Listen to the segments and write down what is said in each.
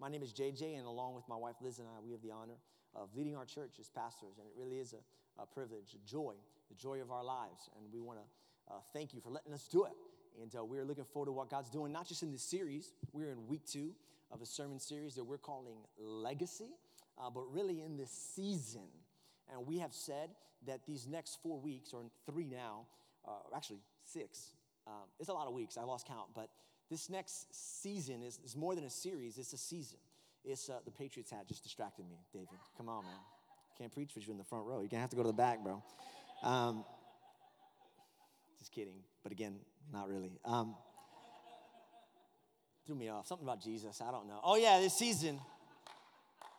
My name is JJ, and along with my wife Liz and I, we have the honor of leading our church as pastors, and it really is a, a privilege, a joy, the joy of our lives. And we want to uh, thank you for letting us do it. And uh, we're looking forward to what God's doing, not just in this series. We're in week two of a sermon series that we're calling Legacy, uh, but really in this season. And we have said that these next four weeks, or three now, uh, actually six, um, it's a lot of weeks, I lost count, but this next season is, is more than a series, it's a season. It's uh, the Patriots hat just distracted me, David. Come on, man. Can't preach with you in the front row. You're gonna have to go to the back, bro. Um, just kidding, but again, not really. Um, threw me off. Something about Jesus. I don't know. Oh yeah, this season.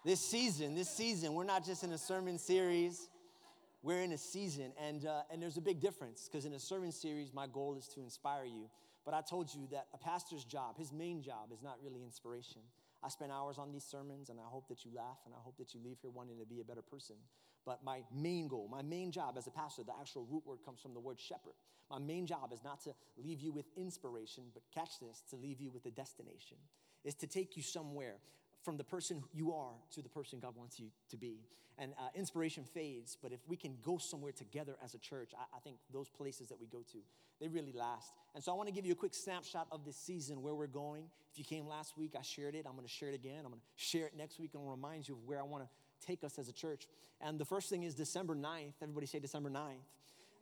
This season. This season. We're not just in a sermon series. We're in a season, and uh, and there's a big difference because in a sermon series, my goal is to inspire you. But I told you that a pastor's job, his main job, is not really inspiration. I spend hours on these sermons, and I hope that you laugh, and I hope that you leave here wanting to be a better person. But my main goal, my main job as a pastor, the actual root word comes from the word shepherd. My main job is not to leave you with inspiration, but catch this, to leave you with a destination, is to take you somewhere from the person you are to the person God wants you to be. And uh, inspiration fades, but if we can go somewhere together as a church, I, I, think those places that we go to, they really last. And so I want to give you a quick snapshot of this season, where we're going. If you came last week, I shared it. I'm going to share it again. I'm going to share it next week and remind you of where I want to take us as a church. And the first thing is December 9th. Everybody say December 9th.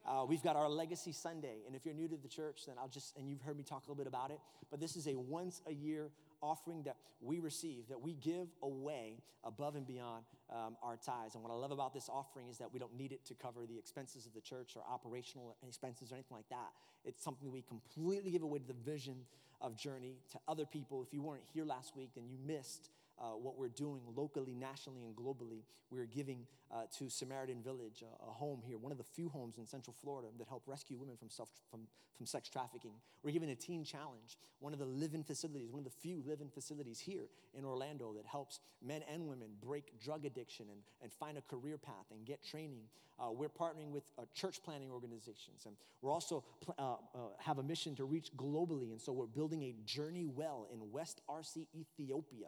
Uh, we've got our Legacy Sunday. And if you're new to the church, then I'll just, and you've heard me talk a little bit about it, but this is a once a year offering that we receive, that we give away above and beyond um, our tithes. And what I love about this offering is that we don't need it to cover the expenses of the church or operational expenses or anything like that. It's something we completely give away to the vision of Journey to other people. If you weren't here last week, then you missed uh, what we're doing locally, nationally, and globally. We're giving uh, to Samaritan Village, a, a, home here, one of the few homes in Central Florida that help rescue women from, self, from, from sex trafficking. We're giving a teen challenge, one of the living facilities, one of the few living facilities here in Orlando that helps men and women break drug addiction and, and find a career path and get training. Uh, we're partnering with uh, church planning organizations, and we're also pl- uh, uh, have a mission to reach globally. And so we're building a journey well in West Arsi, Ethiopia.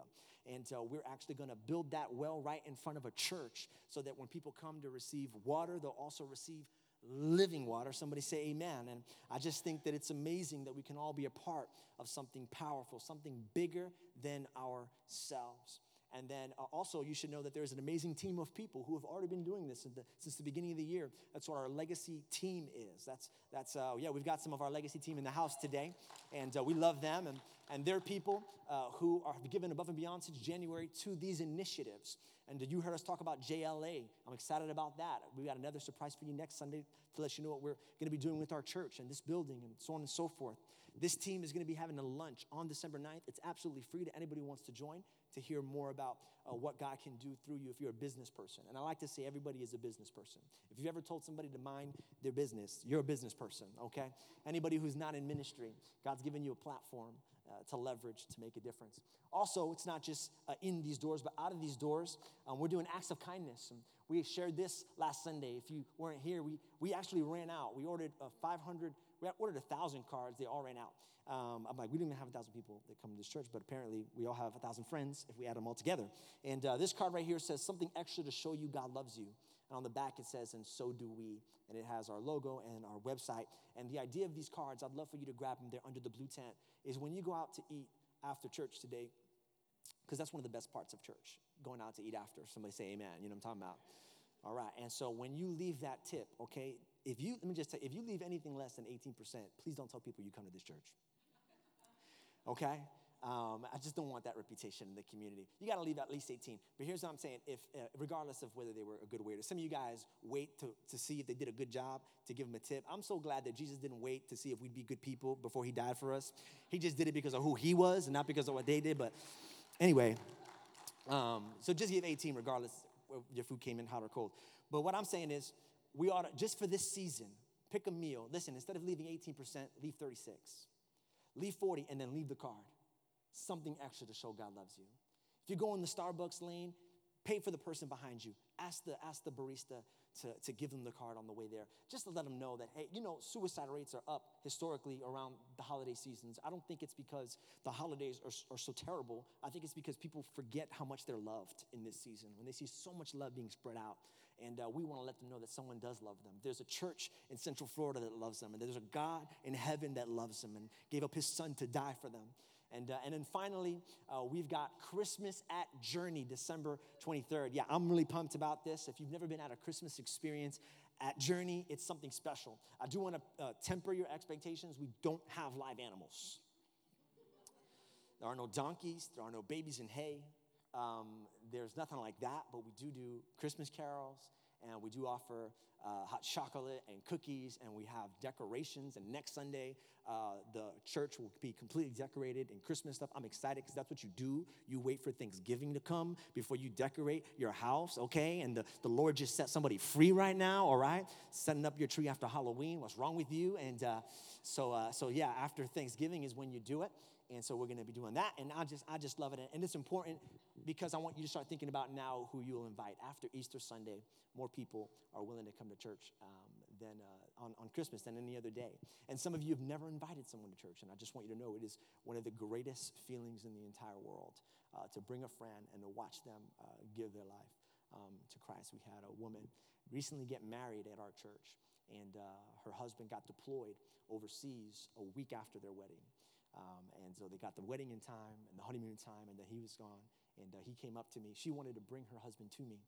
And uh, we're actually going to build that well right in front of a church so that when people come to receive water, they'll also receive living water. Somebody say amen. And I just think that it's amazing that we can all be a part of something powerful, something bigger than ourselves. And then uh, also, you should know that there's an amazing team of people who have already been doing this the, since the beginning of the year. That's what our legacy team is. That's, that's uh, yeah, we've got some of our legacy team in the house today, and uh, we love them. And, and they're people uh, who are given above and beyond since January to these initiatives. And you heard us talk about JLA. I'm excited about that. We got another surprise for you next Sunday to let you know what we're going to be doing with our church and this building and so on and so forth. This team is going to be having a lunch on December 9th. It's absolutely free to anybody who wants to join to hear more about uh, what God can do through you if you're a business person. And I like to say everybody is a business person. If you've ever told somebody to mind their business, you're a business person, okay? Anybody who's not in ministry, God's given you a platform uh, to leverage to make a difference. Also, it's not just uh, in these doors, but out of these doors. Um, we're doing acts of kindness. And we shared this last Sunday. If you weren't here, we, we actually ran out. We ordered uh, 500, we ordered 1,000 cards. They all ran out. Um, I'm like, we didn't even have a thousand people that come to this church, but apparently we all have a thousand friends if we add them all together. And uh, this card right here says something extra to show you God loves you. And on the back it says, and so do we. And it has our logo and our website. And the idea of these cards, I'd love for you to grab them. They're under the blue tent. Is when you go out to eat after church today, because that's one of the best parts of church, going out to eat after. Somebody say amen. You know what I'm talking about? All right. And so when you leave that tip, okay, if you, let me just tell you, if you leave anything less than 18%, please don't tell people you come to this church okay? Um, I just don't want that reputation in the community. You got to leave at least 18. But here's what I'm saying: if, uh, regardless of whether they were a good waiter, some of you guys wait to, to see if they did a good job to give them a tip. I'm so glad that Jesus didn't wait to see if we'd be good people before he died for us. He just did it because of who he was and not because of what they did. But anyway, Um, so just give 18 regardless your food came in hot or cold. But what I'm saying is, we ought to, just for this season, pick a meal. Listen, instead of leaving 18%, leave 36. Leave 40 and then leave the card. Something extra to show God loves you. If you go in the Starbucks lane, pay for the person behind you. Ask the, ask the barista to, to give them the card on the way there, just to let them know that, hey, you know, suicide rates are up historically around the holiday seasons. I don't think it's because the holidays are, are so terrible. I think it's because people forget how much they're loved in this season when they see so much love being spread out. And uh, we want to let them know that someone does love them. There's a church in Central Florida that loves them, and there's a God in heaven that loves them and gave up his son to die for them. And, uh, and then finally, uh, we've got Christmas at Journey, December 23rd. Yeah, I'm really pumped about this. If you've never been at a Christmas experience at Journey, it's something special. I do want to uh, temper your expectations. We don't have live animals. There are no donkeys, there are no babies in hay. Um, there's nothing like that, but we do do Christmas carols and we do offer uh, hot chocolate and cookies, and we have decorations. And next Sunday, uh, the church will be completely decorated and Christmas stuff. I'm excited because that's what you do. You wait for Thanksgiving to come before you decorate your house, okay? And the, the Lord just set somebody free right now, all right? Setting up your tree after Halloween. What's wrong with you? And uh, so, uh, so yeah, after Thanksgiving is when you do it. And so we're going to be doing that. And I just, I just love it. And it's important because I want you to start thinking about now who you'll invite. After Easter Sunday, more people are willing to come to church um, than uh, on, on Christmas than any other day. And some of you have never invited someone to church. And I just want you to know it is one of the greatest feelings in the entire world uh, to bring a friend and to watch them uh, give their life um, to Christ. We had a woman recently get married at our church. And uh, her husband got deployed overseas a week after their wedding. Um, and so they got the wedding in time and the honeymoon in time, and then he was gone. And uh, he came up to me. She wanted to bring her husband to me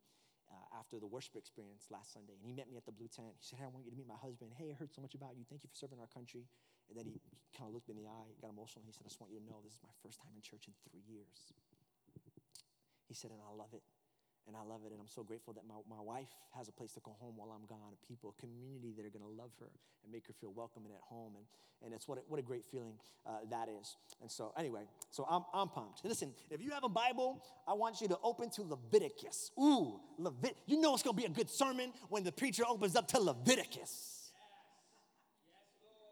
uh, after the worship experience last Sunday. And he met me at the Blue Tent. He said, Hey, I want you to meet my husband. Hey, I heard so much about you. Thank you for serving our country. And then he kind of looked me in the eye, got emotional. and He said, I just want you to know this is my first time in church in three years. He said, And I love it and I love it. And I'm so grateful that my, my wife has a place to go home while I'm gone, people, a community that are going to love her and make her feel welcome and at home. And, and it's what a, what a great feeling uh, that is. And so, anyway, so I'm, I'm pumped. Listen, if you have a Bible, I want you to open to Leviticus. Ooh, Levit. You know it's going to be a good sermon when the preacher opens up to Leviticus.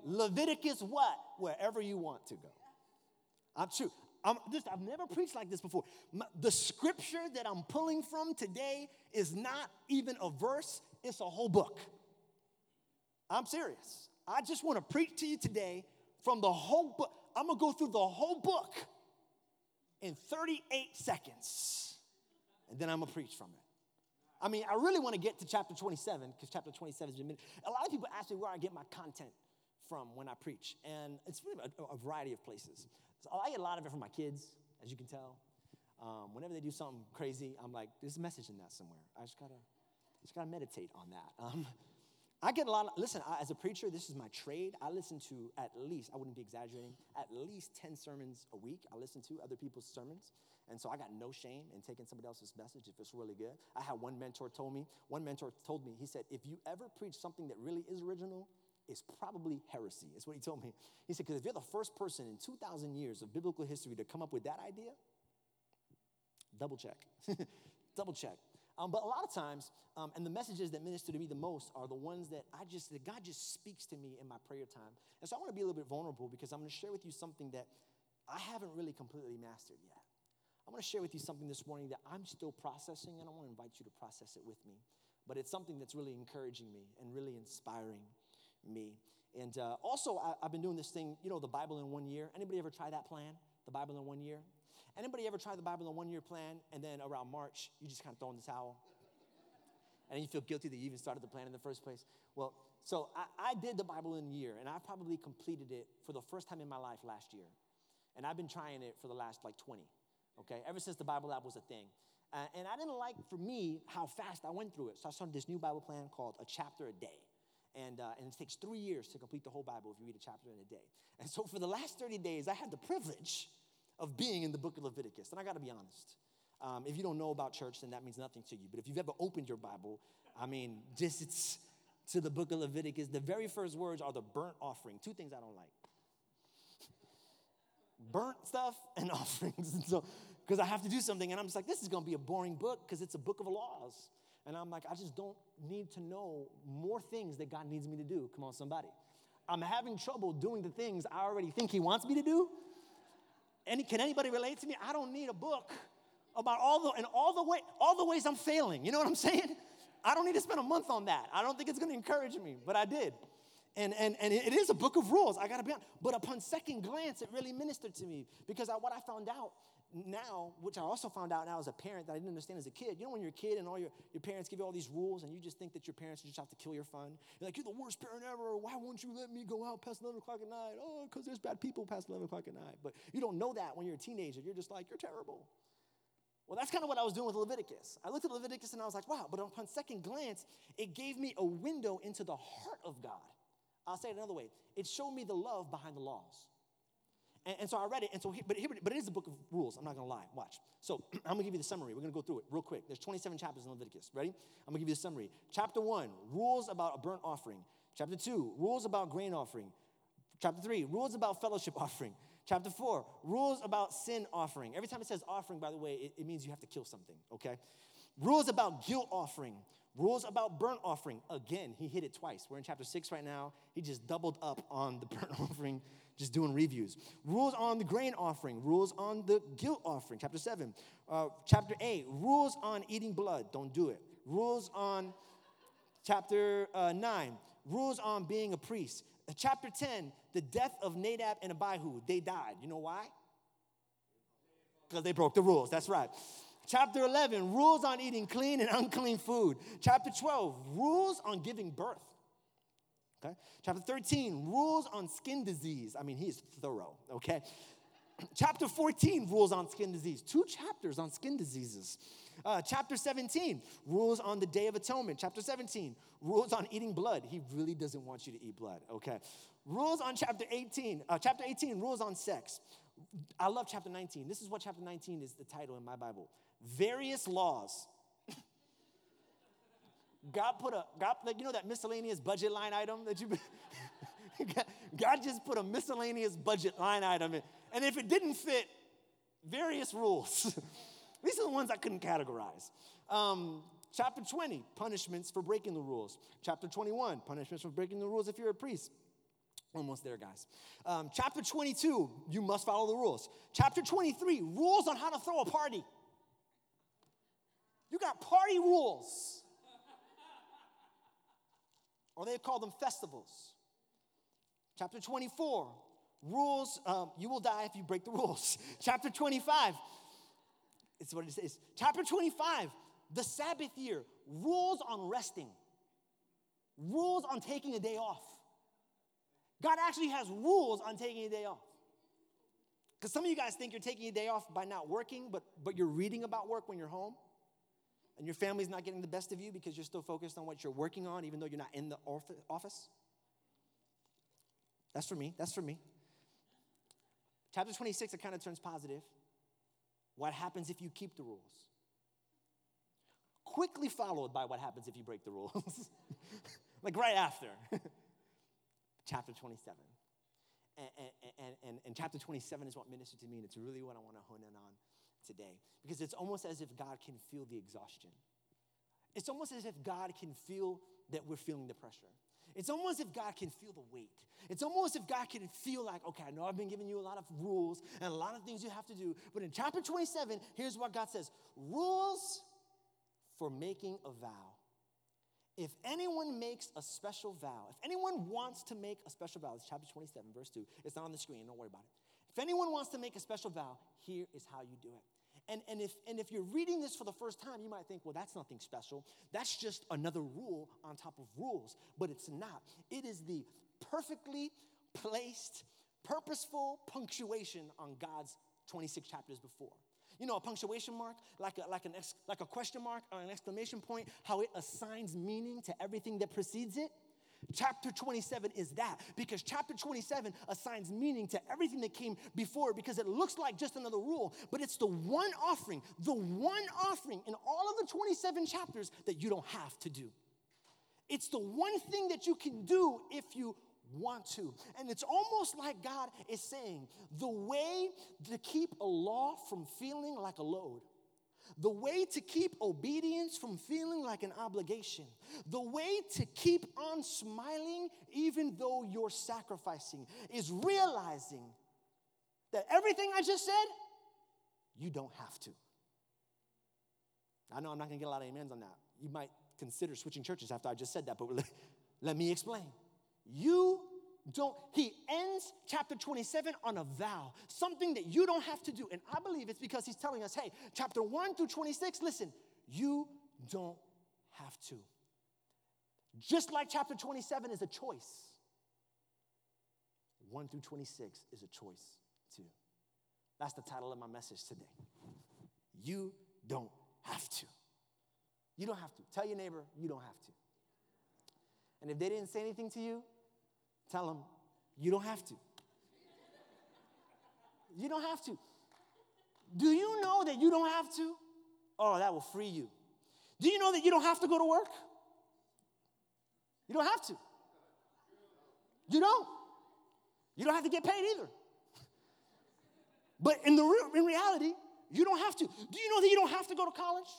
Leviticus, what? Wherever you want to go. I'm true. I'm just, I've never preached like this before. The scripture that I'm pulling from today is not even a verse, it's a whole book. I'm serious. I just want to preach to you today from the whole book. I'm going to go through the whole book in 38 seconds, and then I'm going to preach from it. I mean, I really want to get to chapter 27 because chapter 27 has been. A lot of people ask me where I get my content from when I preach, and it's really a, a variety of places. So I get a lot of it from my kids, as you can tell. Um, whenever they do something crazy, I'm like, there's a message in that somewhere. I just gotta, just gotta meditate on that. Um, I get a lot of, listen, I, as a preacher, this is my trade. I listen to at least, I wouldn't be exaggerating, at least 10 sermons a week. I listen to other people's sermons. And so I got no shame in taking somebody else's message if it's really good. I had one mentor told me, one mentor told me, he said, if you ever preach something that really is original, is probably heresy, is what he told me. He said, because if you're the first person in 2,000 years of biblical history to come up with that idea, double check. double check. Um, but a lot of times, um, and the messages that minister to me the most are the ones that I just, that God just speaks to me in my prayer time. And so I want to be a little bit vulnerable because I'm going to share with you something that I haven't really completely mastered yet. I want to share with you something this morning that I'm still processing, and I want to invite you to process it with me. But it's something that's really encouraging me and really inspiring me. And uh, also, I, have been doing this thing, you know, the Bible in one year. Anybody ever try that plan? The Bible in one year? Anybody ever try the Bible in one year plan and then around March, you just kind of throw in the towel? And you feel guilty that you even started the plan in the first place? Well, so I, I did the Bible in a year, and I probably completed it for the first time in my life last year. And I've been trying it for the last like 20, okay? Ever since the Bible app was a thing. Uh, and I didn't like, for me, how fast I went through it. So I started this new Bible plan called A Chapter a Day. And, uh, and it takes three years to complete the whole Bible if you read a chapter in a day. And so for the last 30 days, I had the privilege of being in the book of Leviticus. And I got to be honest. Um, if you don't know about church, then that means nothing to you. But if you've ever opened your Bible, I mean, just it's to the book of Leviticus, the very first words are the burnt offering. Two things I don't like burnt stuff and offerings. And so because I have to do something. And I'm just like, this is going to be a boring book because it's a book of laws. And I'm like, I just don't need to know more things that God needs me to do. Come on, somebody. I'm having trouble doing the things I already think He wants me to do. Any, can anybody relate to me? I don't need a book about all the and all the way all the ways I'm failing. You know what I'm saying? I don't need to spend a month on that. I don't think it's going to encourage me, but I did. And, and, and it is a book of rules, I gotta be honest. But upon second glance, it really ministered to me because I, what I found out now, which I also found out now as a parent that I didn't understand as a kid. You know, when you're a kid and all your, your parents give you all these rules and you just think that your parents just have to kill your fun? You're like, you're the worst parent ever. Why won't you let me go out past 11 o'clock at night? Oh, because there's bad people past 11 o'clock at night. But you don't know that when you're a teenager. You're just like, you're terrible. Well, that's kind of what I was doing with Leviticus. I looked at Leviticus and I was like, wow, but upon second glance, it gave me a window into the heart of God. I'll say it another way it showed me the love behind the laws. And, and so I read it, and so, but, here, but it is a book of rules. I'm not gonna lie. Watch. So I'm gonna give you the summary. We're gonna go through it real quick. There's 27 chapters in Leviticus. Ready? I'm gonna give you the summary. Chapter one, rules about a burnt offering. Chapter two, rules about grain offering. Chapter three, rules about fellowship offering. Chapter four, rules about sin offering. Every time it says offering, by the way, it, it means you have to kill something, okay? Rules about guilt offering. Rules about burnt offering. Again, he hit it twice. We're in chapter six right now. He just doubled up on the burnt offering, just doing reviews. Rules on the grain offering. Rules on the guilt offering. Chapter seven. Uh, chapter eight. Rules on eating blood. Don't do it. Rules on chapter uh, nine. Rules on being a priest. Uh, chapter 10, the death of Nadab and Abihu. They died. You know why? Because they broke the rules. That's right. Chapter 11, rules on eating clean and unclean food. Chapter 12, rules on giving birth. Okay? Chapter 13, rules on skin disease. I mean, he is thorough, okay? Chapter 14, rules on skin disease. Two chapters on skin diseases. Uh, chapter 17, rules on the Day of Atonement. Chapter 17, rules on eating blood. He really doesn't want you to eat blood, okay? Rules on chapter 18, uh, chapter 18, rules on sex. I love chapter 19. This is what chapter 19 is the title in my Bible various laws. God put a, God, like, you know that miscellaneous budget line item that you, God just put a miscellaneous budget line item in. And if it didn't fit, various rules. These are the ones I couldn't categorize. Um, chapter 20, punishments for breaking the rules. Chapter 21, punishments for breaking the rules if you're a priest. Almost there, guys. Um, chapter 22, you must follow the rules. Chapter 23, rules on how to throw a party. You got party rules. or they call them festivals. Chapter 24, rules, um, you will die if you break the rules. Chapter 25, it's what it says. Chapter 25, the Sabbath year, rules on resting, rules on taking a day off. God actually has rules on taking a day off. Because some of you guys think you're taking a day off by not working, but, but you're reading about work when you're home and your family's not getting the best of you because you're still focused on what you're working on, even though you're not in the office? That's for me. That's for me. Chapter 26, it kind of turns positive. What happens if you keep the rules? Quickly followed by what happens if you break the rules. like right after. chapter 27. And, and, and, and, chapter 27 is what ministered to me, and it's really what I want to hone in on today because it's almost as if God can feel the exhaustion. It's almost as if God can feel that we're feeling the pressure. It's almost as if God can feel the weight. It's almost as if God can feel like, okay, I know I've been giving you a lot of rules and a lot of things you have to do, but in chapter 27, here's what God says rules for making a vow. If anyone makes a special vow, if anyone wants to make a special vow, it's chapter 27, verse 2. It's not on the screen, don't worry about it. If anyone wants to make a special vow, here is how you do it. And, and, if, and if you're reading this for the first time, you might think, well, that's nothing special. That's just another rule on top of rules. But it's not. It is the perfectly placed, purposeful punctuation on God's 26 chapters before. You know, a punctuation mark, like a, like, an ex, like a question mark or an exclamation point, how it assigns meaning to everything that precedes it. Chapter 27 is that because chapter 27 assigns meaning to everything that came before because it looks like just another rule, but it's the one offering, the one offering in all of the 27 chapters that you don't have to do. It's the one thing that you can do if you want to. And it's almost like God is saying the way to keep a law from feeling like a load. The way to keep obedience from feeling like an obligation. The way to keep on smiling even though you're sacrificing is realizing that everything I just said, you don't have to. I know I'm not gonna get a lot of amens on that. You might consider switching churches after I just said that, but let me explain. You don't, he ends chapter 27 on a vow, something that you don't have to do. And I believe it's because he's telling us, hey, chapter 1 through 26, listen, you don't have to. Just like chapter 27 is a choice, 1 through 26 is a choice too. That's the title of my message today. You don't have to. You don't have to. Tell your neighbor, you don't have to. And if they didn't say anything to you, tell them, you don't have to. You don't have to. Do you know that you don't have to? Oh, that will free you. Do you know that you don't have to go to work? You don't have to. You don't. You don't have to get paid either. But in the in reality, you don't have to. Do you know that you don't have to go to college?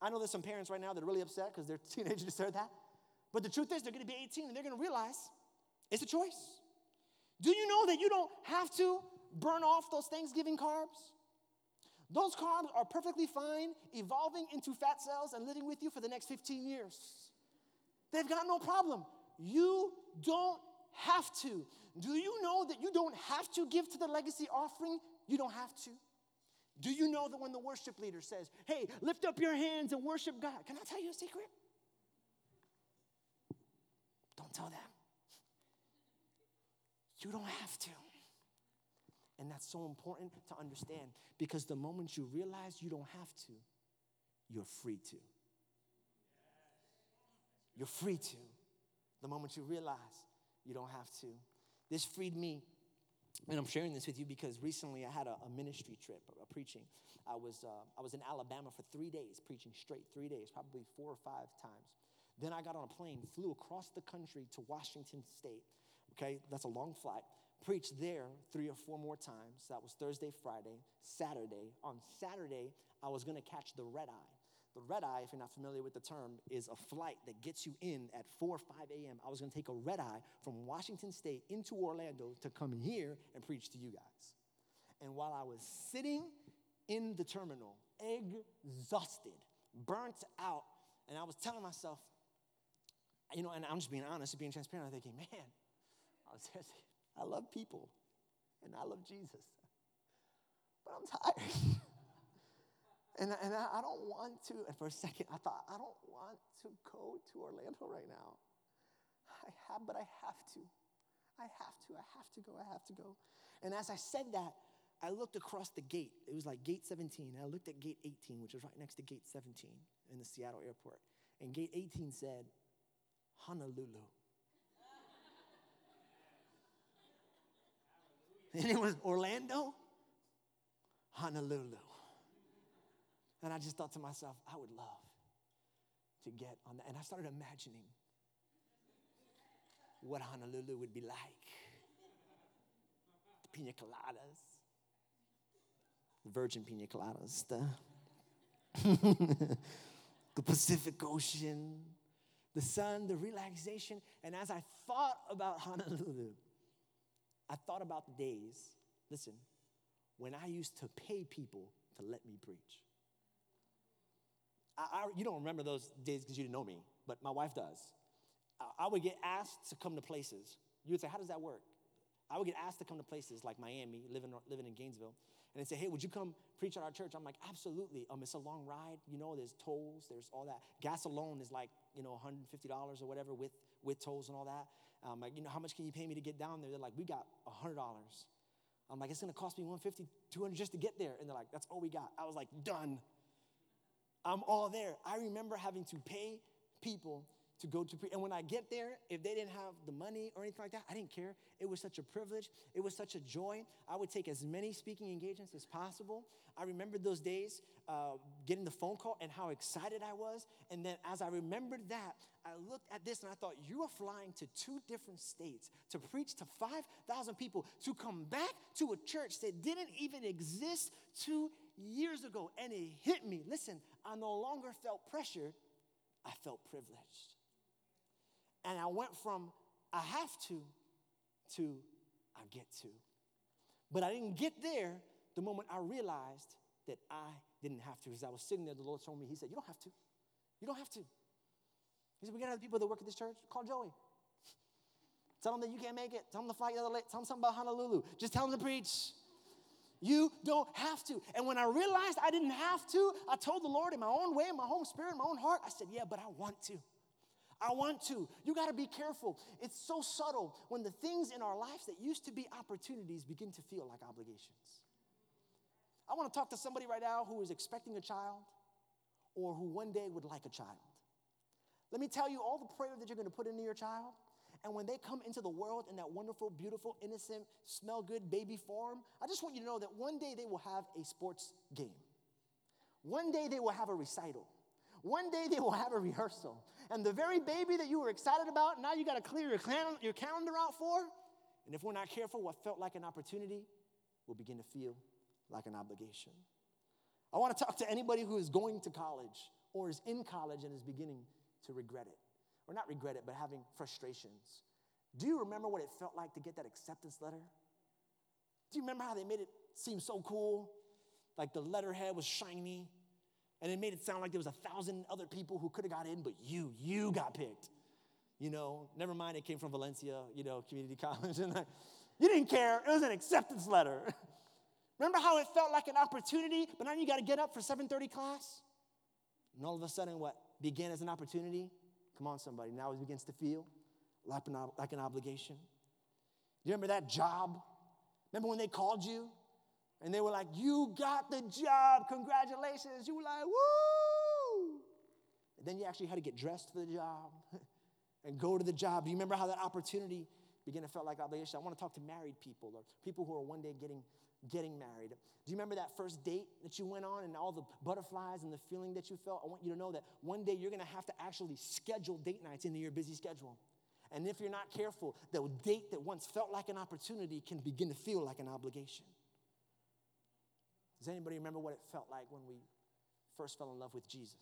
I know there's some parents right now that are really upset because their teenagers heard that. But the truth is, they're going to be 18 and they're going to realize it's a choice. Do you know that you don't have to burn off those Thanksgiving carbs? Those carbs are perfectly fine evolving into fat cells and living with you for the next 15 years. They've got no problem. You don't have to. Do you know that you don't have to give to the legacy offering? You don't have to. Do you know that when the worship leader says, hey, lift up your hands and worship God, can I tell you a secret? Tell them. You don't have to. And that's so important to understand because the moment you realize you don't have to, you're free to. You're free to. The moment you realize you don't have to. This freed me. And I'm sharing this with you because recently I had a, a ministry trip, a, a preaching. I was, uh, I was in Alabama for three days, preaching straight, three days, probably four or five times. Then I got on a plane, flew across the country to Washington State. Okay, that's a long flight. Preached there three or four more times. That was Thursday, Friday, Saturday. On Saturday, I was gonna catch the red eye. The red eye, if you're not familiar with the term, is a flight that gets you in at 4 or 5 a.m. I was gonna take a red eye from Washington State into Orlando to come here and preach to you guys. And while I was sitting in the terminal, exhausted, burnt out, and I was telling myself, you know, and I'm just being honest, being transparent. I'm thinking, man, I love people and I love Jesus, but I'm tired. and and I, I don't want to, and for a second, I thought, I don't want to go to Orlando right now. I have, but I have to. I have to, I have to go, I have to go. And as I said that, I looked across the gate. It was like gate 17. And I looked at gate 18, which was right next to gate 17 in the Seattle airport. And gate 18 said, Honolulu. and it was Orlando, Honolulu. And I just thought to myself, I would love to get on that. And I started imagining what Honolulu would be like. The pina coladas, the virgin pina coladas, the, the Pacific Ocean, the sun, the relaxation. And as I thought about Honolulu, I thought about the days, listen, when I used to pay people to let me preach. I, I, you don't remember those days because you didn't know me, but my wife does. I, I would get asked to come to places. You would say, How does that work? I would get asked to come to places like Miami, living, living in Gainesville, and they'd say, hey, would you come preach at our church? I'm like, absolutely. Um, it's a long ride. You know, there's tolls, there's all that. Gas alone is like, you know, $150 or whatever with, with tolls and all that. I'm like, you know, how much can you pay me to get down there? They're like, we got $100. I'm like, it's gonna cost me 150, 200 just to get there. And they're like, that's all we got. I was like, done. I'm all there. I remember having to pay people to go to pre- and when I get there, if they didn't have the money or anything like that, I didn't care. It was such a privilege. It was such a joy. I would take as many speaking engagements as possible. I remembered those days, uh, getting the phone call and how excited I was. And then as I remembered that, I looked at this and I thought, you are flying to two different states to preach to 5,000 people to come back to a church that didn't even exist two years ago. And it hit me. Listen, I no longer felt pressured, I felt privileged. And I went from I have to to I get to. But I didn't get there the moment I realized that I didn't have to. Because I was sitting there, the Lord told me, He said, You don't have to. You don't have to. He said, We got other people that work at this church. Call Joey. Tell them that you can't make it. Tell them to fly the other late. Tell them something about Honolulu. Just tell them to preach. You don't have to. And when I realized I didn't have to, I told the Lord in my own way, in my own spirit, in my own heart, I said, Yeah, but I want to. I want to. You got to be careful. It's so subtle when the things in our lives that used to be opportunities begin to feel like obligations. I want to talk to somebody right now who is expecting a child or who one day would like a child. Let me tell you all the prayer that you're going to put into your child. And when they come into the world in that wonderful, beautiful, innocent, smell good baby form, I just want you to know that one day they will have a sports game. One day they will have a recital. One day they will have a rehearsal. And the very baby that you were excited about, now you got to clear your, your calendar out for. And if we're not careful, what felt like an opportunity will begin to feel like an obligation. I want to talk to anybody who is going to college or is in college and is beginning to regret it. Or not regret it, but having frustrations. Do you remember what it felt like to get that acceptance letter? Do you remember how they made it seem so cool? Like the letterhead was shiny, and it made it sound like there was a thousand other people who could have got in, but you, you got picked. You know, never mind, it came from Valencia, you know, community college. And you didn't care, it was an acceptance letter. Remember how it felt like an opportunity, but now you got to get up for 7:30 class? And all of a sudden, what began as an opportunity? Come on, somebody. Now it begins to feel like an, like an obligation. You remember that job? Remember when they called you and they were like, You got the job, congratulations. You were like, Woo! And then you actually had to get dressed for the job and go to the job. Do you remember how that opportunity began to feel like obligation? I want to talk to married people or people who are one day getting getting married. Do you remember that first date that you went on and all the butterflies and the feeling that you felt? I want you to know that one day you're gonna have to actually schedule date nights into your busy schedule. And if you're not careful, the date that once felt like an opportunity can begin to feel like an obligation. Does anybody remember what it felt like when we first fell in love with Jesus?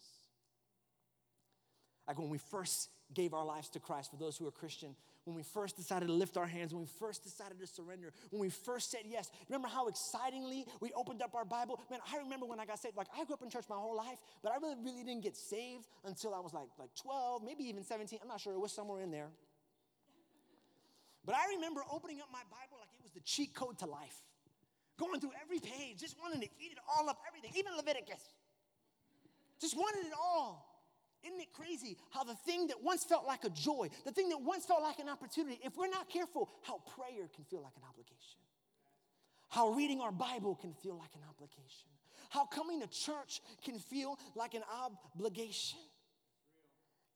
Like when we first gave our lives to Christ, for those who are Christian, when we first decided to lift our hands, when we first decided to surrender, when we first said yes. Remember how excitingly we opened up our Bible? Man, I remember when I got saved. Like I grew up in church my whole life, but I really, really didn't get saved until I was like, like 12, maybe even 17. I'm not sure. It was somewhere in there. But I remember opening up my Bible like it was the cheat code to life. Going through every page, just wanting to eat it all up, everything, even Leviticus. Just wanted it all. Isn't it crazy how the thing that once felt like a joy, the thing that once felt like an opportunity, if we're not careful, how prayer can feel like an obligation, how reading our Bible can feel like an obligation, how coming to church can feel like an obligation.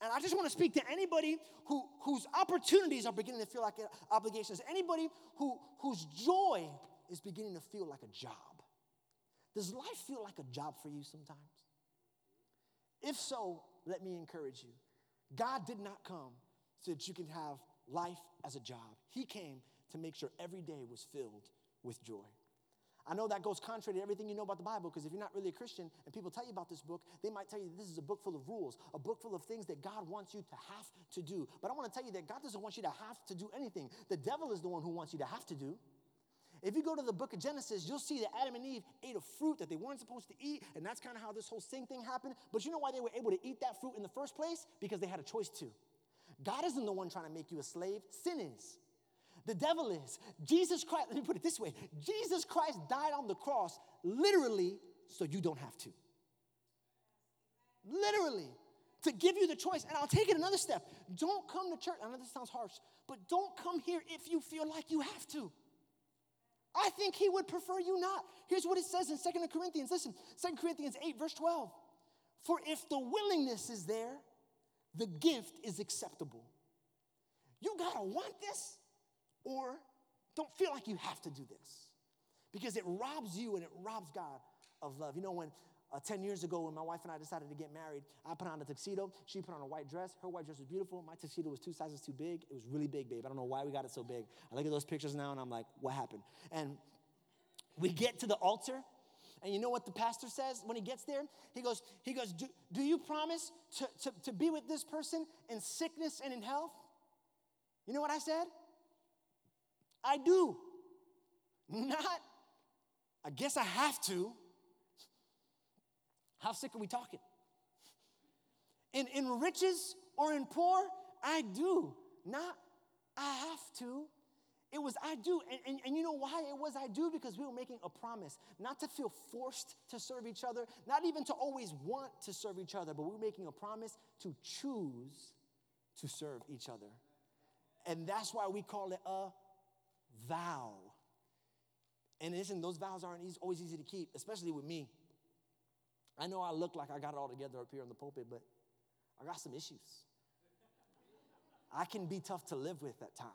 And I just want to speak to anybody who, whose opportunities are beginning to feel like obligations, anybody who, whose joy is beginning to feel like a job. Does life feel like a job for you sometimes? If so, let me encourage you. God did not come so that you can have life as a job. He came to make sure every day was filled with joy. I know that goes contrary to everything you know about the Bible because if you're not really a Christian and people tell you about this book, they might tell you this is a book full of rules, a book full of things that God wants you to have to do. But I want to tell you that God doesn't want you to have to do anything. The devil is the one who wants you to have to do. If you go to the book of Genesis, you'll see that Adam and Eve ate a fruit that they weren't supposed to eat, and that's kind of how this whole sin thing happened. But you know why they were able to eat that fruit in the first place? Because they had a choice to. God isn't the one trying to make you a slave, sin is. The devil is. Jesus Christ, let me put it this way Jesus Christ died on the cross literally so you don't have to. Literally, to give you the choice. And I'll take it another step. Don't come to church. I know this sounds harsh, but don't come here if you feel like you have to. I think he would prefer you not. Here's what it says in Second Corinthians. Listen, Second Corinthians 8, verse 12. For if the willingness is there, the gift is acceptable. You gotta want this or don't feel like you have to do this because it robs you and it robs God of love. You know, when uh, 10 years ago, when my wife and I decided to get married, I put on a tuxedo. She put on a white dress. Her white dress was beautiful. My tuxedo was two sizes too big. It was really big, babe. I don't know why we got it so big. I look at those pictures now and I'm like, what happened? And we get to the altar, and you know what the pastor says when he gets there? He goes, he goes, do, do you promise to, to, to be with this person in sickness and in health? You know what I said? I do. Not, I guess I have to. How sick are we talking? In, in riches or in poor, I do. Not, I have to. It was I do. And, and, and, you know why it was I do? Because we were making a promise not to feel forced to serve each other, not even to always want to serve each other, but we were making a promise to choose to serve each other. And that's why we call it a vow. And listen, those vows aren't easy, always easy to keep, especially with me. I know I look like I got it all together up here in the pulpit, but I got some issues. I can be tough to live with at times.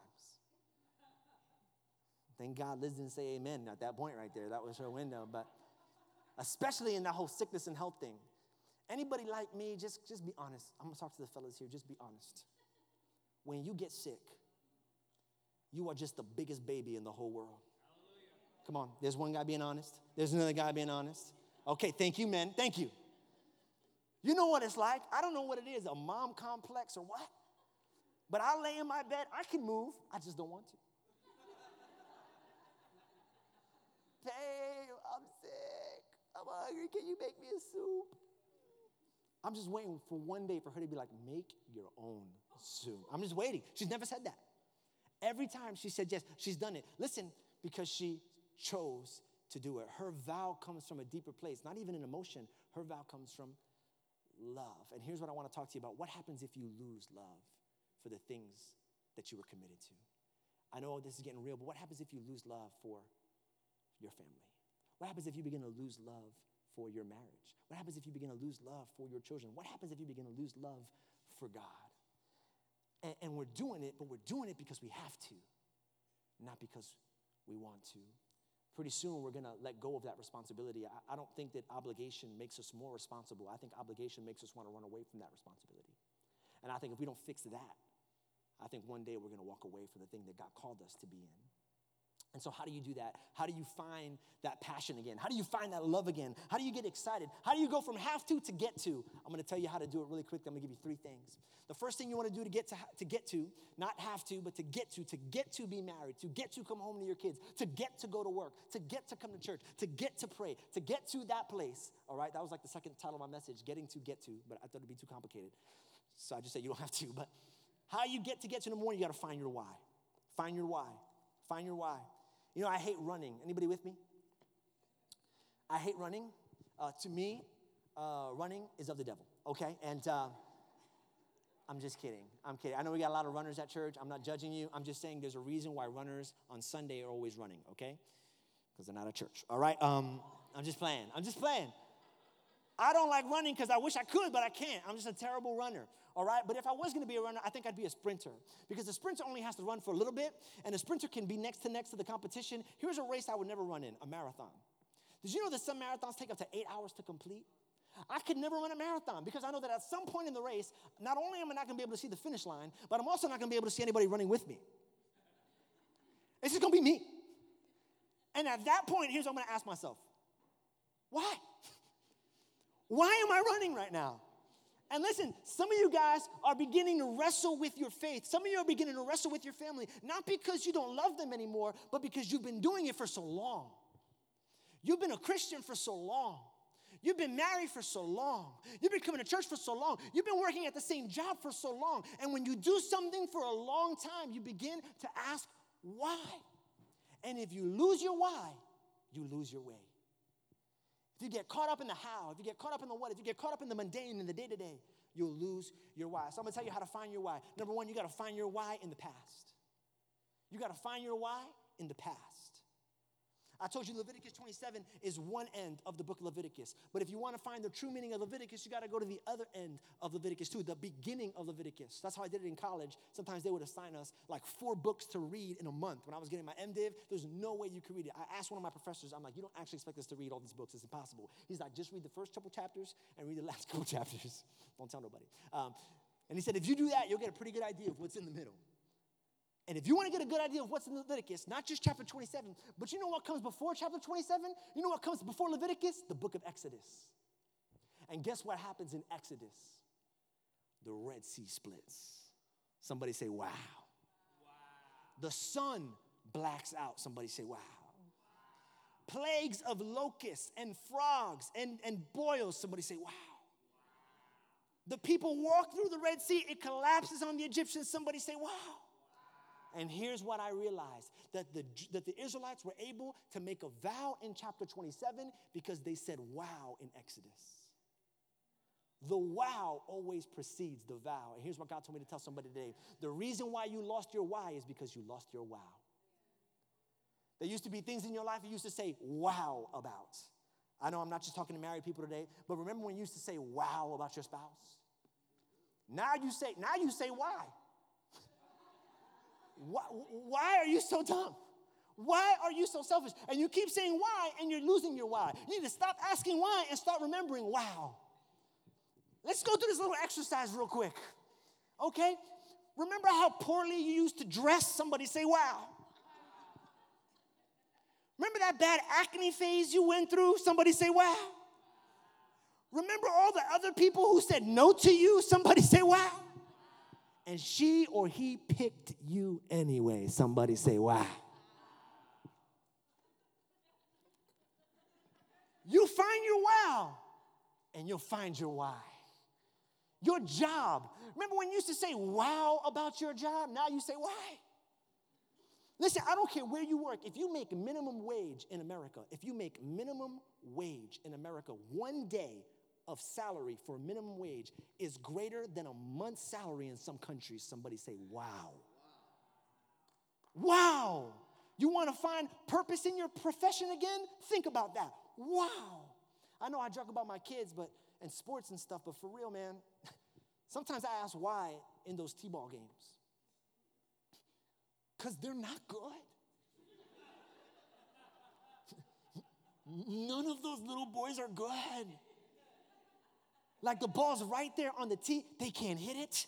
Thank God Liz didn't say amen at that point right there. That was her window. But especially in that whole sickness and health thing. Anybody like me, just, just be honest. I'm gonna talk to the fellas here, just be honest. When you get sick, you are just the biggest baby in the whole world. Come on, there's one guy being honest, there's another guy being honest. Okay, thank you, men. Thank you. You know what it's like? I don't know what it is, a mom complex or what? But I lay in my bed, I can move, I just don't want to. Babe, I'm sick. I'm hungry. Can you make me a soup? I'm just waiting for one day for her to be like, make your own soup. I'm just waiting. She's never said that. Every time she said yes, she's done it. Listen, because she chose to do it. Her vow comes from a deeper place, not even an emotion. Her vow comes from love. And here's what I want to talk to you about. What happens if you lose love for the things that you were committed to? I know this is getting real, but what happens if you lose love for your family? What happens if you begin to lose love for your marriage? What happens if you begin to lose love for your children? What happens if you begin to lose love for God? And, and we're doing it, but we're doing it because we have to, not because we want to. Pretty soon, we're gonna let go of that responsibility. I, I don't think that obligation makes us more responsible. I think obligation makes us wanna run away from that responsibility. And I think if we don't fix that, I think one day we're gonna walk away from the thing that God called us to be in. And so, how do you do that? How do you find that passion again? How do you find that love again? How do you get excited? How do you go from have to to get to? I'm gonna tell you how to do it really quickly. I'm gonna give you three things. The first thing you wanna do to get to, to get to, not have to, but to get to, to get to be married, to get to come home to your kids, to get to go to work, to get to come to church, to get to pray, to get to that place. All right, that was like the second title of my message, getting to get to, but I thought it'd be too complicated. So I just said you don't have to. But how you get to get to in the morning, you gotta find your why. Find your why. Find your why. You know, I hate running. Anybody with me? I hate running. Uh, to me, uh, running is of the devil, okay? And uh, I'm just kidding. I'm kidding. I know we got a lot of runners at church. I'm not judging you. I'm just saying there's a reason why runners on Sunday are always running, okay? Because they're not at church, all right? Um, I'm just playing. I'm just playing. I don't like running because I wish I could, but I can't. I'm just a terrible runner all right? But if I was gonna be a runner, I think I'd be a sprinter because the sprinter only has to run for a little bit, and the sprinter can be next to next to the competition. Here's a race I would never run in a marathon. Did you know that some marathons take up to eight hours to complete? I could never run a marathon because I know that at some point in the race, not only am I not gonna be able to see the finish line, but I'm also not gonna be able to see anybody running with me. It's just gonna be me. And at that point, here's what I'm gonna ask myself why? Why am I running right now? And listen, some of you guys are beginning to wrestle with your faith. Some of you are beginning to wrestle with your family, not because you don't love them anymore, but because you've been doing it for so long. You've been a Christian for so long. You've been married for so long. You've been coming to church for so long. You've been working at the same job for so long. And when you do something for a long time, you begin to ask why. And if you lose your why, you lose your way. If you get caught up in the how, if you get caught up in the what, if you get caught up in the mundane, in the day to day, you'll lose your why. So I'm gonna tell you how to find your why. Number one, you gotta find your why in the past. You gotta find your why in the past. I told you Leviticus 27 is one end of the book of Leviticus. But if you want to find the true meaning of Leviticus, you got to go to the other end of Leviticus too, the beginning of Leviticus. That's how I did it in college. Sometimes they would assign us like four books to read in a month. When I was getting my MDiv, there's no way you could read it. I asked one of my professors, I'm like, you don't actually expect us to read all these books. It's impossible. He's like, just read the first couple chapters and read the last couple chapters. don't tell nobody. Um, and he said, if you do that, you'll get a pretty good idea of what's in the middle. And if you want to get a good idea of what's in Leviticus, not just chapter 27, but you know what comes before chapter 27? You know what comes before Leviticus? The book of Exodus. And guess what happens in Exodus? The Red Sea splits. Somebody say, wow. wow. The sun blacks out. Somebody say, wow. wow. Plagues of locusts and frogs and, and boils. Somebody say, wow. The people walk through the Red Sea, it collapses on the Egyptians. Somebody say, wow. And here's what I realized that the, that the Israelites were able to make a vow in chapter 27 because they said wow in Exodus. The wow always precedes the vow. And here's what God told me to tell somebody today the reason why you lost your why is because you lost your wow. There used to be things in your life you used to say wow about. I know I'm not just talking to married people today, but remember when you used to say wow about your spouse? Now you say, now you say why. Why, are you so dumb? Why are you so selfish? And you keep saying why and you're losing your why. You need to stop asking why and start remembering wow. Let's go through this little exercise real quick. Okay? Remember how poorly you used to dress? Somebody say wow. Remember that bad acne phase you went through? Somebody say wow. Remember all the other people who said no to you? Somebody say wow and she or he picked you anyway. Somebody say, wow. You find your wow, and you'll find your why. Your job. Remember when you used to say wow about your job? Now you say why. Listen, I don't care where you work. If you make minimum wage in America, if you make minimum wage in America one day, of salary for minimum wage is greater than a month's salary in some countries, somebody say, wow. Wow. You want to find purpose in your profession again? Think about that. Wow. I know I joke about my kids, but and sports and stuff, but for real, man, sometimes I ask why in those T-ball games. Because they're not good. None of those little boys are good. Like the ball's right there on the tee, they can't hit it.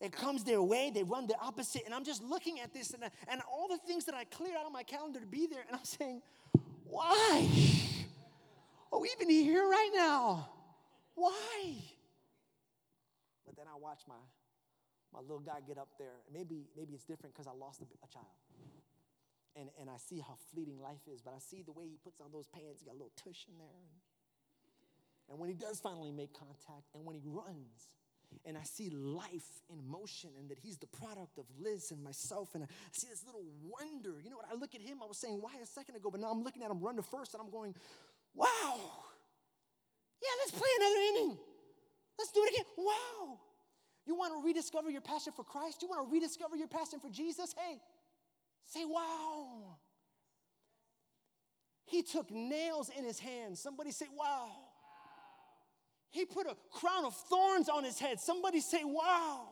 It comes their way, they run the opposite. And I'm just looking at this and, and all the things that I cleared out of my calendar to be there, and I'm saying, why? Are we even here right now? Why? But then I watch my, my little guy get up there. Maybe, maybe it's different because I lost a, a child. And, and I see how fleeting life is, but I see the way he puts on those pants, he got a little tush in there. And, when he does finally make contact, and when he runs, and I see life in motion, and that he's the product of Liz and myself, and I see this little wonder. You know what? I look at him, I was saying why a second ago, but now I'm looking at him run to first, and I'm going, wow. Yeah, let's play another inning. Let's do it again. Wow. You want to rediscover your passion for Christ? You want to rediscover your passion for Jesus? Hey, say wow. He took nails in his hands. Somebody say, wow. He put a crown of thorns on his head. Somebody say, Wow.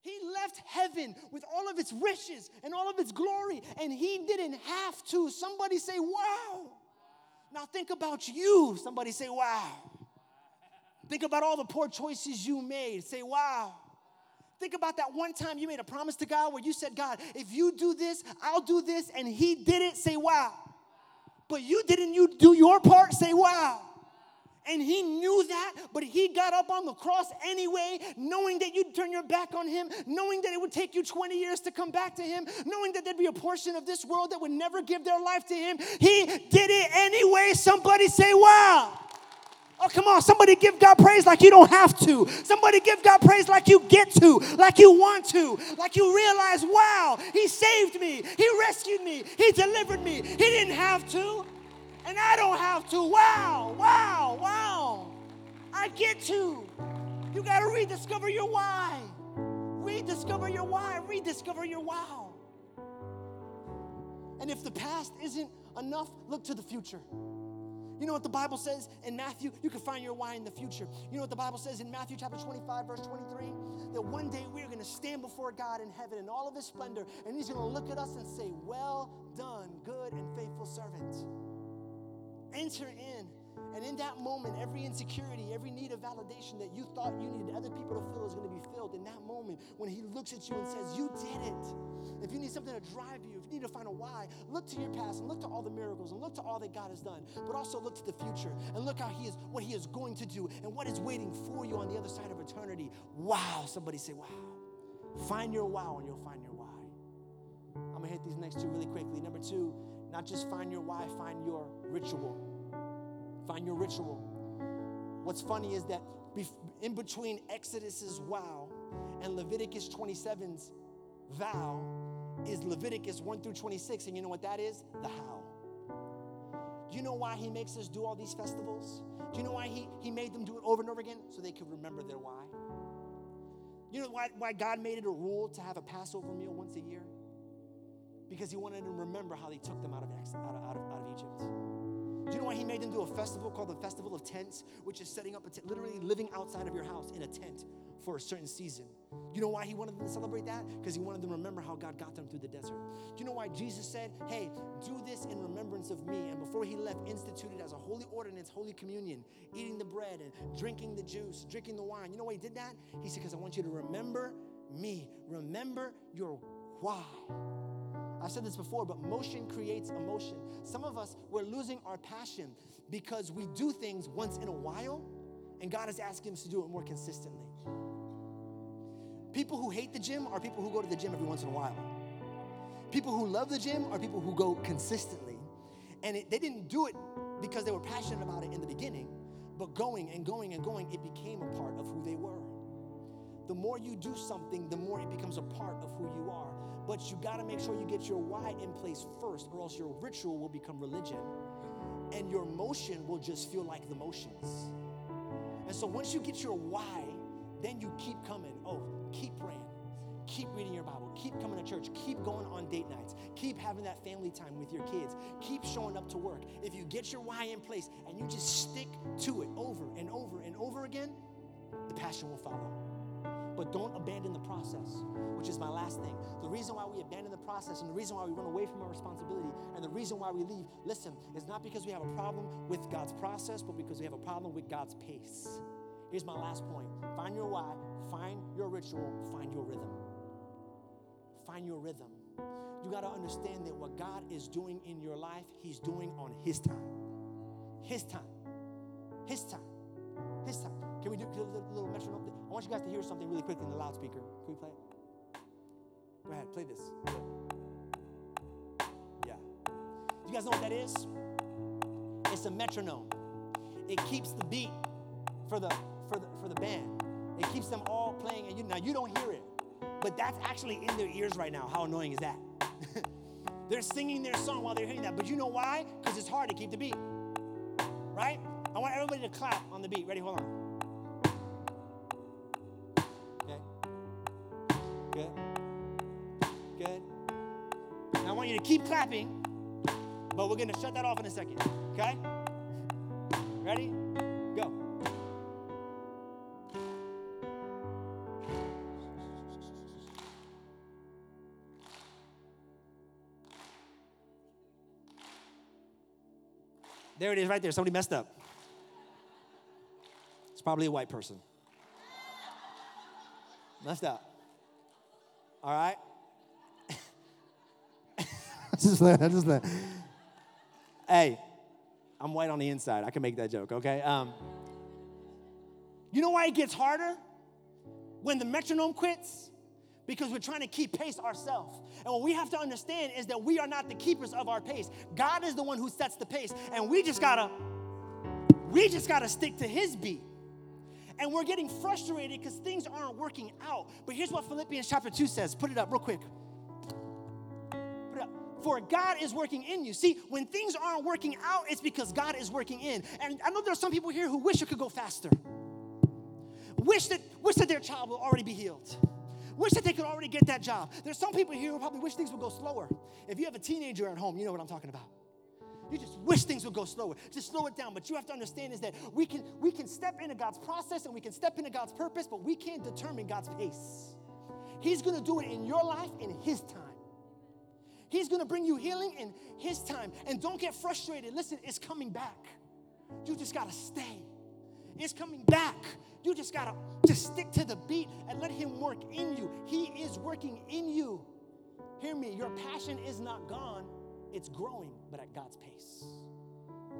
He left heaven with all of its riches and all of its glory, and he didn't have to. Somebody say, Wow. Now think about you. Somebody say, Wow. Think about all the poor choices you made. Say, Wow. Think about that one time you made a promise to God where you said, God, if you do this, I'll do this, and he did it. Say, Wow. But you didn't you do your part? Say, Wow. And he knew that, but he got up on the cross anyway, knowing that you'd turn your back on him, knowing that it would take you 20 years to come back to him, knowing that there'd be a portion of this world that would never give their life to him. He did it anyway. Somebody say, Wow. Oh, come on. Somebody give God praise like you don't have to. Somebody give God praise like you get to, like you want to, like you realize, wow, He saved me. He rescued me. He delivered me. He didn't have to and I don't have to. Wow, wow, wow. I get to. You got to rediscover your why. Rediscover your why. Rediscover your wow. And if the past isn't enough, look to the future. You know what the Bible says in Matthew? You can find your why in the future. You know what the Bible says in Matthew chapter 25, verse 23? That one day we're going to stand before God in heaven in all of his splendor, and he's going to look at us and say, Well done, good and faithful servant. Enter in and in that moment, every insecurity, every need of validation that you thought you needed other people to fill is going to be filled. In that moment, when He looks at you and says, You did it. If you need something to drive you, if you need to find a why, look to your past and look to all the miracles and look to all that God has done. But also look to the future and look how He is, what He is going to do and what is waiting for you on the other side of eternity. Wow. Somebody say, Wow. Find your wow and you'll find your why. I'm going to hit these next two really quickly. Number two, not just find your why, find your ritual. Find your ritual. What's funny is that in between Exodus's wow and Leviticus 27's vow is Leviticus 1 through 26. And you know what that is? The how. Do you know why he makes us do all these festivals? Do you know why he, he made them do it over and over again? So they could remember their why. You know why, why God made it a rule to have a Passover meal once a year? Because he wanted them to remember how they took them out of, out of, out of, out of Egypt. Do you know why he made them do a festival called the Festival of Tents, which is setting up literally living outside of your house in a tent for a certain season? You know why he wanted them to celebrate that? Because he wanted them to remember how God got them through the desert. Do you know why Jesus said, Hey, do this in remembrance of me? And before he left, instituted as a holy ordinance, Holy Communion, eating the bread and drinking the juice, drinking the wine. You know why he did that? He said, Because I want you to remember me. Remember your why. I've said this before, but motion creates emotion. Some of us, we're losing our passion because we do things once in a while, and God is asking us to do it more consistently. People who hate the gym are people who go to the gym every once in a while. People who love the gym are people who go consistently. And it, they didn't do it because they were passionate about it in the beginning, but going and going and going, it became a part of who they were. The more you do something, the more it becomes a part of who you are. But you got to make sure you get your why in place first, or else your ritual will become religion and your motion will just feel like the motions. And so once you get your why, then you keep coming. Oh, keep praying. Keep reading your Bible. Keep coming to church. Keep going on date nights. Keep having that family time with your kids. Keep showing up to work. If you get your why in place and you just stick to it over and over and over again, the passion will follow. But don't abandon the process, which is my last thing. The reason why we abandon the process and the reason why we run away from our responsibility and the reason why we leave, listen, is not because we have a problem with God's process, but because we have a problem with God's pace. Here's my last point find your why, find your ritual, find your rhythm. Find your rhythm. You got to understand that what God is doing in your life, He's doing on His time. His time. His time. His time. Can we do a little metronome? I want you guys to hear something really quickly in the loudspeaker. Can we play it? Go ahead, play this. Yeah. Do you guys know what that is? It's a metronome. It keeps the beat for the for the for the band. It keeps them all playing, and you now you don't hear it, but that's actually in their ears right now. How annoying is that? they're singing their song while they're hearing that, but you know why? Because it's hard to keep the beat. Right? I want everybody to clap on the beat. Ready? Hold on. Keep clapping, but we're going to shut that off in a second. Okay? Ready? Go. There it is, right there. Somebody messed up. It's probably a white person. Messed up. All right? Just let, just let. Hey, I'm white on the inside. I can make that joke, okay? Um, you know why it gets harder? When the metronome quits? Because we're trying to keep pace ourselves. And what we have to understand is that we are not the keepers of our pace. God is the one who sets the pace. And we just gotta, we just gotta stick to his beat and we're getting frustrated because things aren't working out. But here's what Philippians chapter 2 says. Put it up real quick. For God is working in you. See, when things aren't working out, it's because God is working in. And I know there are some people here who wish it could go faster. Wish that, wish that their child will already be healed wish that they could already get that job. There's some people here who probably wish things would go slower. If you have a teenager at home, you know what I'm talking about. You just wish things would go slower. Just slow it down. But you have to understand is that we can we can step into God's process and we can step into God's purpose, but we can't determine God's pace. He's gonna do it in your life in His time. He's gonna bring you healing in His time. And don't get frustrated. Listen, it's coming back. You just gotta stay. It's coming back. You just gotta just stick to the beat and let Him work in you. He is working in you. Hear me, your passion is not gone, it's growing, but at God's pace.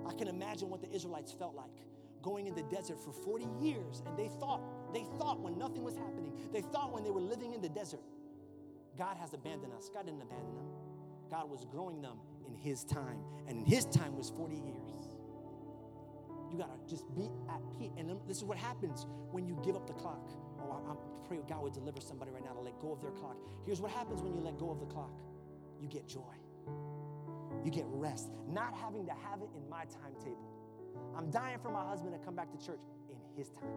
I can imagine what the Israelites felt like going in the desert for 40 years and they thought they thought when nothing was happening they thought when they were living in the desert god has abandoned us god didn't abandon them god was growing them in his time and in his time was 40 years. You gotta just be at peace. And this is what happens when you give up the clock. Oh i, I pray god would deliver somebody right now to let go of their clock. Here's what happens when you let go of the clock. You get joy. You get rest. Not having to have it in my timetable. I'm dying for my husband to come back to church in his time.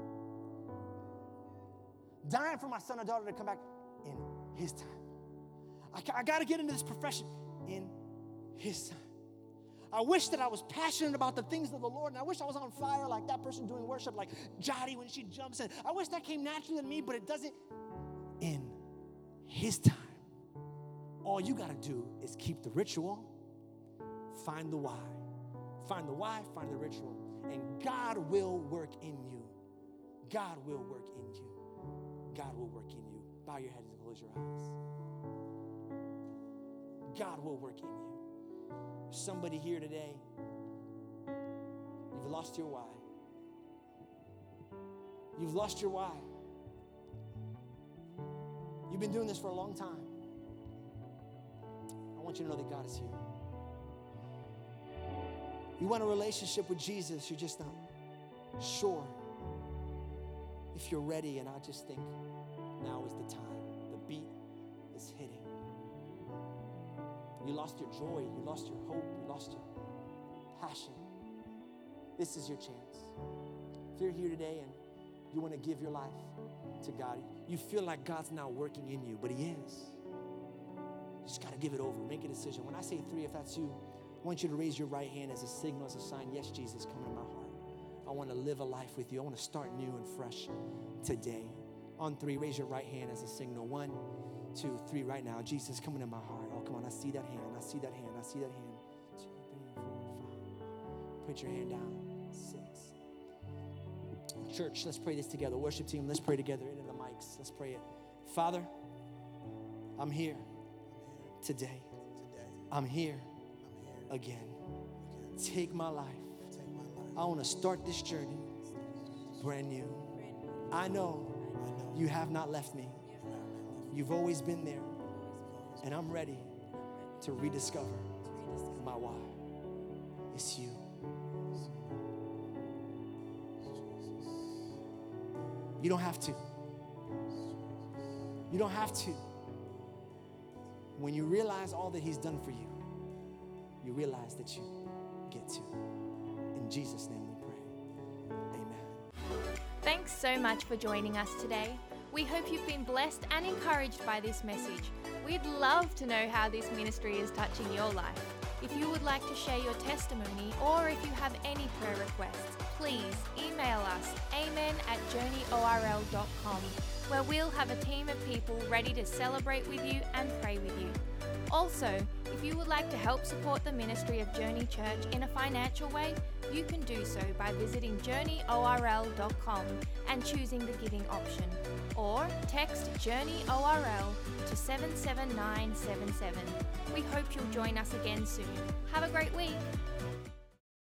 Dying for my son or daughter to come back in his time. I, I got to get into this profession in his time. I wish that I was passionate about the things of the Lord, and I wish I was on fire like that person doing worship, like Jody when she jumps in. I wish that came naturally to me, but it doesn't in his time. All you got to do is keep the ritual, find the why. Find the why, find the ritual, and God will work in you. God will work in you. God will work in you. Bow your heads and close your eyes. God will work in you. Somebody here today, you've lost your why. You've lost your why. You've been doing this for a long time. I want you to know that God is here. You want a relationship with Jesus, you're just not sure if you're ready. And I just think now is the time. You lost your joy, you lost your hope, you lost your passion. This is your chance. If you're here today and you want to give your life to God, you feel like God's not working in you, but He is. You just got to give it over, make a decision. When I say three, if that's you, I want you to raise your right hand as a signal, as a sign. Yes, Jesus, come into my heart. I want to live a life with you. I want to start new and fresh today. On three, raise your right hand as a signal. One, two, three, right now. Jesus, come into my heart. Come on. I see that hand. I see that hand. I see that hand. Two, three, four, five. Put your hand down. Six. Church, let's pray this together. Worship team, let's pray together into the mics. Let's pray it. Father, I'm here today. I'm here again. Take my life. I want to start this journey brand new. I know you have not left me. You've always been there. And I'm ready to rediscover my why. It's you. You don't have to. You don't have to. When you realize all that He's done for you, you realize that you get to. In Jesus' name we pray. Amen. Thanks so much for joining us today. We hope you've been blessed and encouraged by this message. We'd love to know how this ministry is touching your life. If you would like to share your testimony or if you have any prayer requests, please email us amen at journeyorl.com where we'll have a team of people ready to celebrate with you and pray with you. Also, if you would like to help support the ministry of Journey Church in a financial way, you can do so by visiting journeyorl.com and choosing the giving option. Or text JourneyORL to 77977. We hope you'll join us again soon. Have a great week.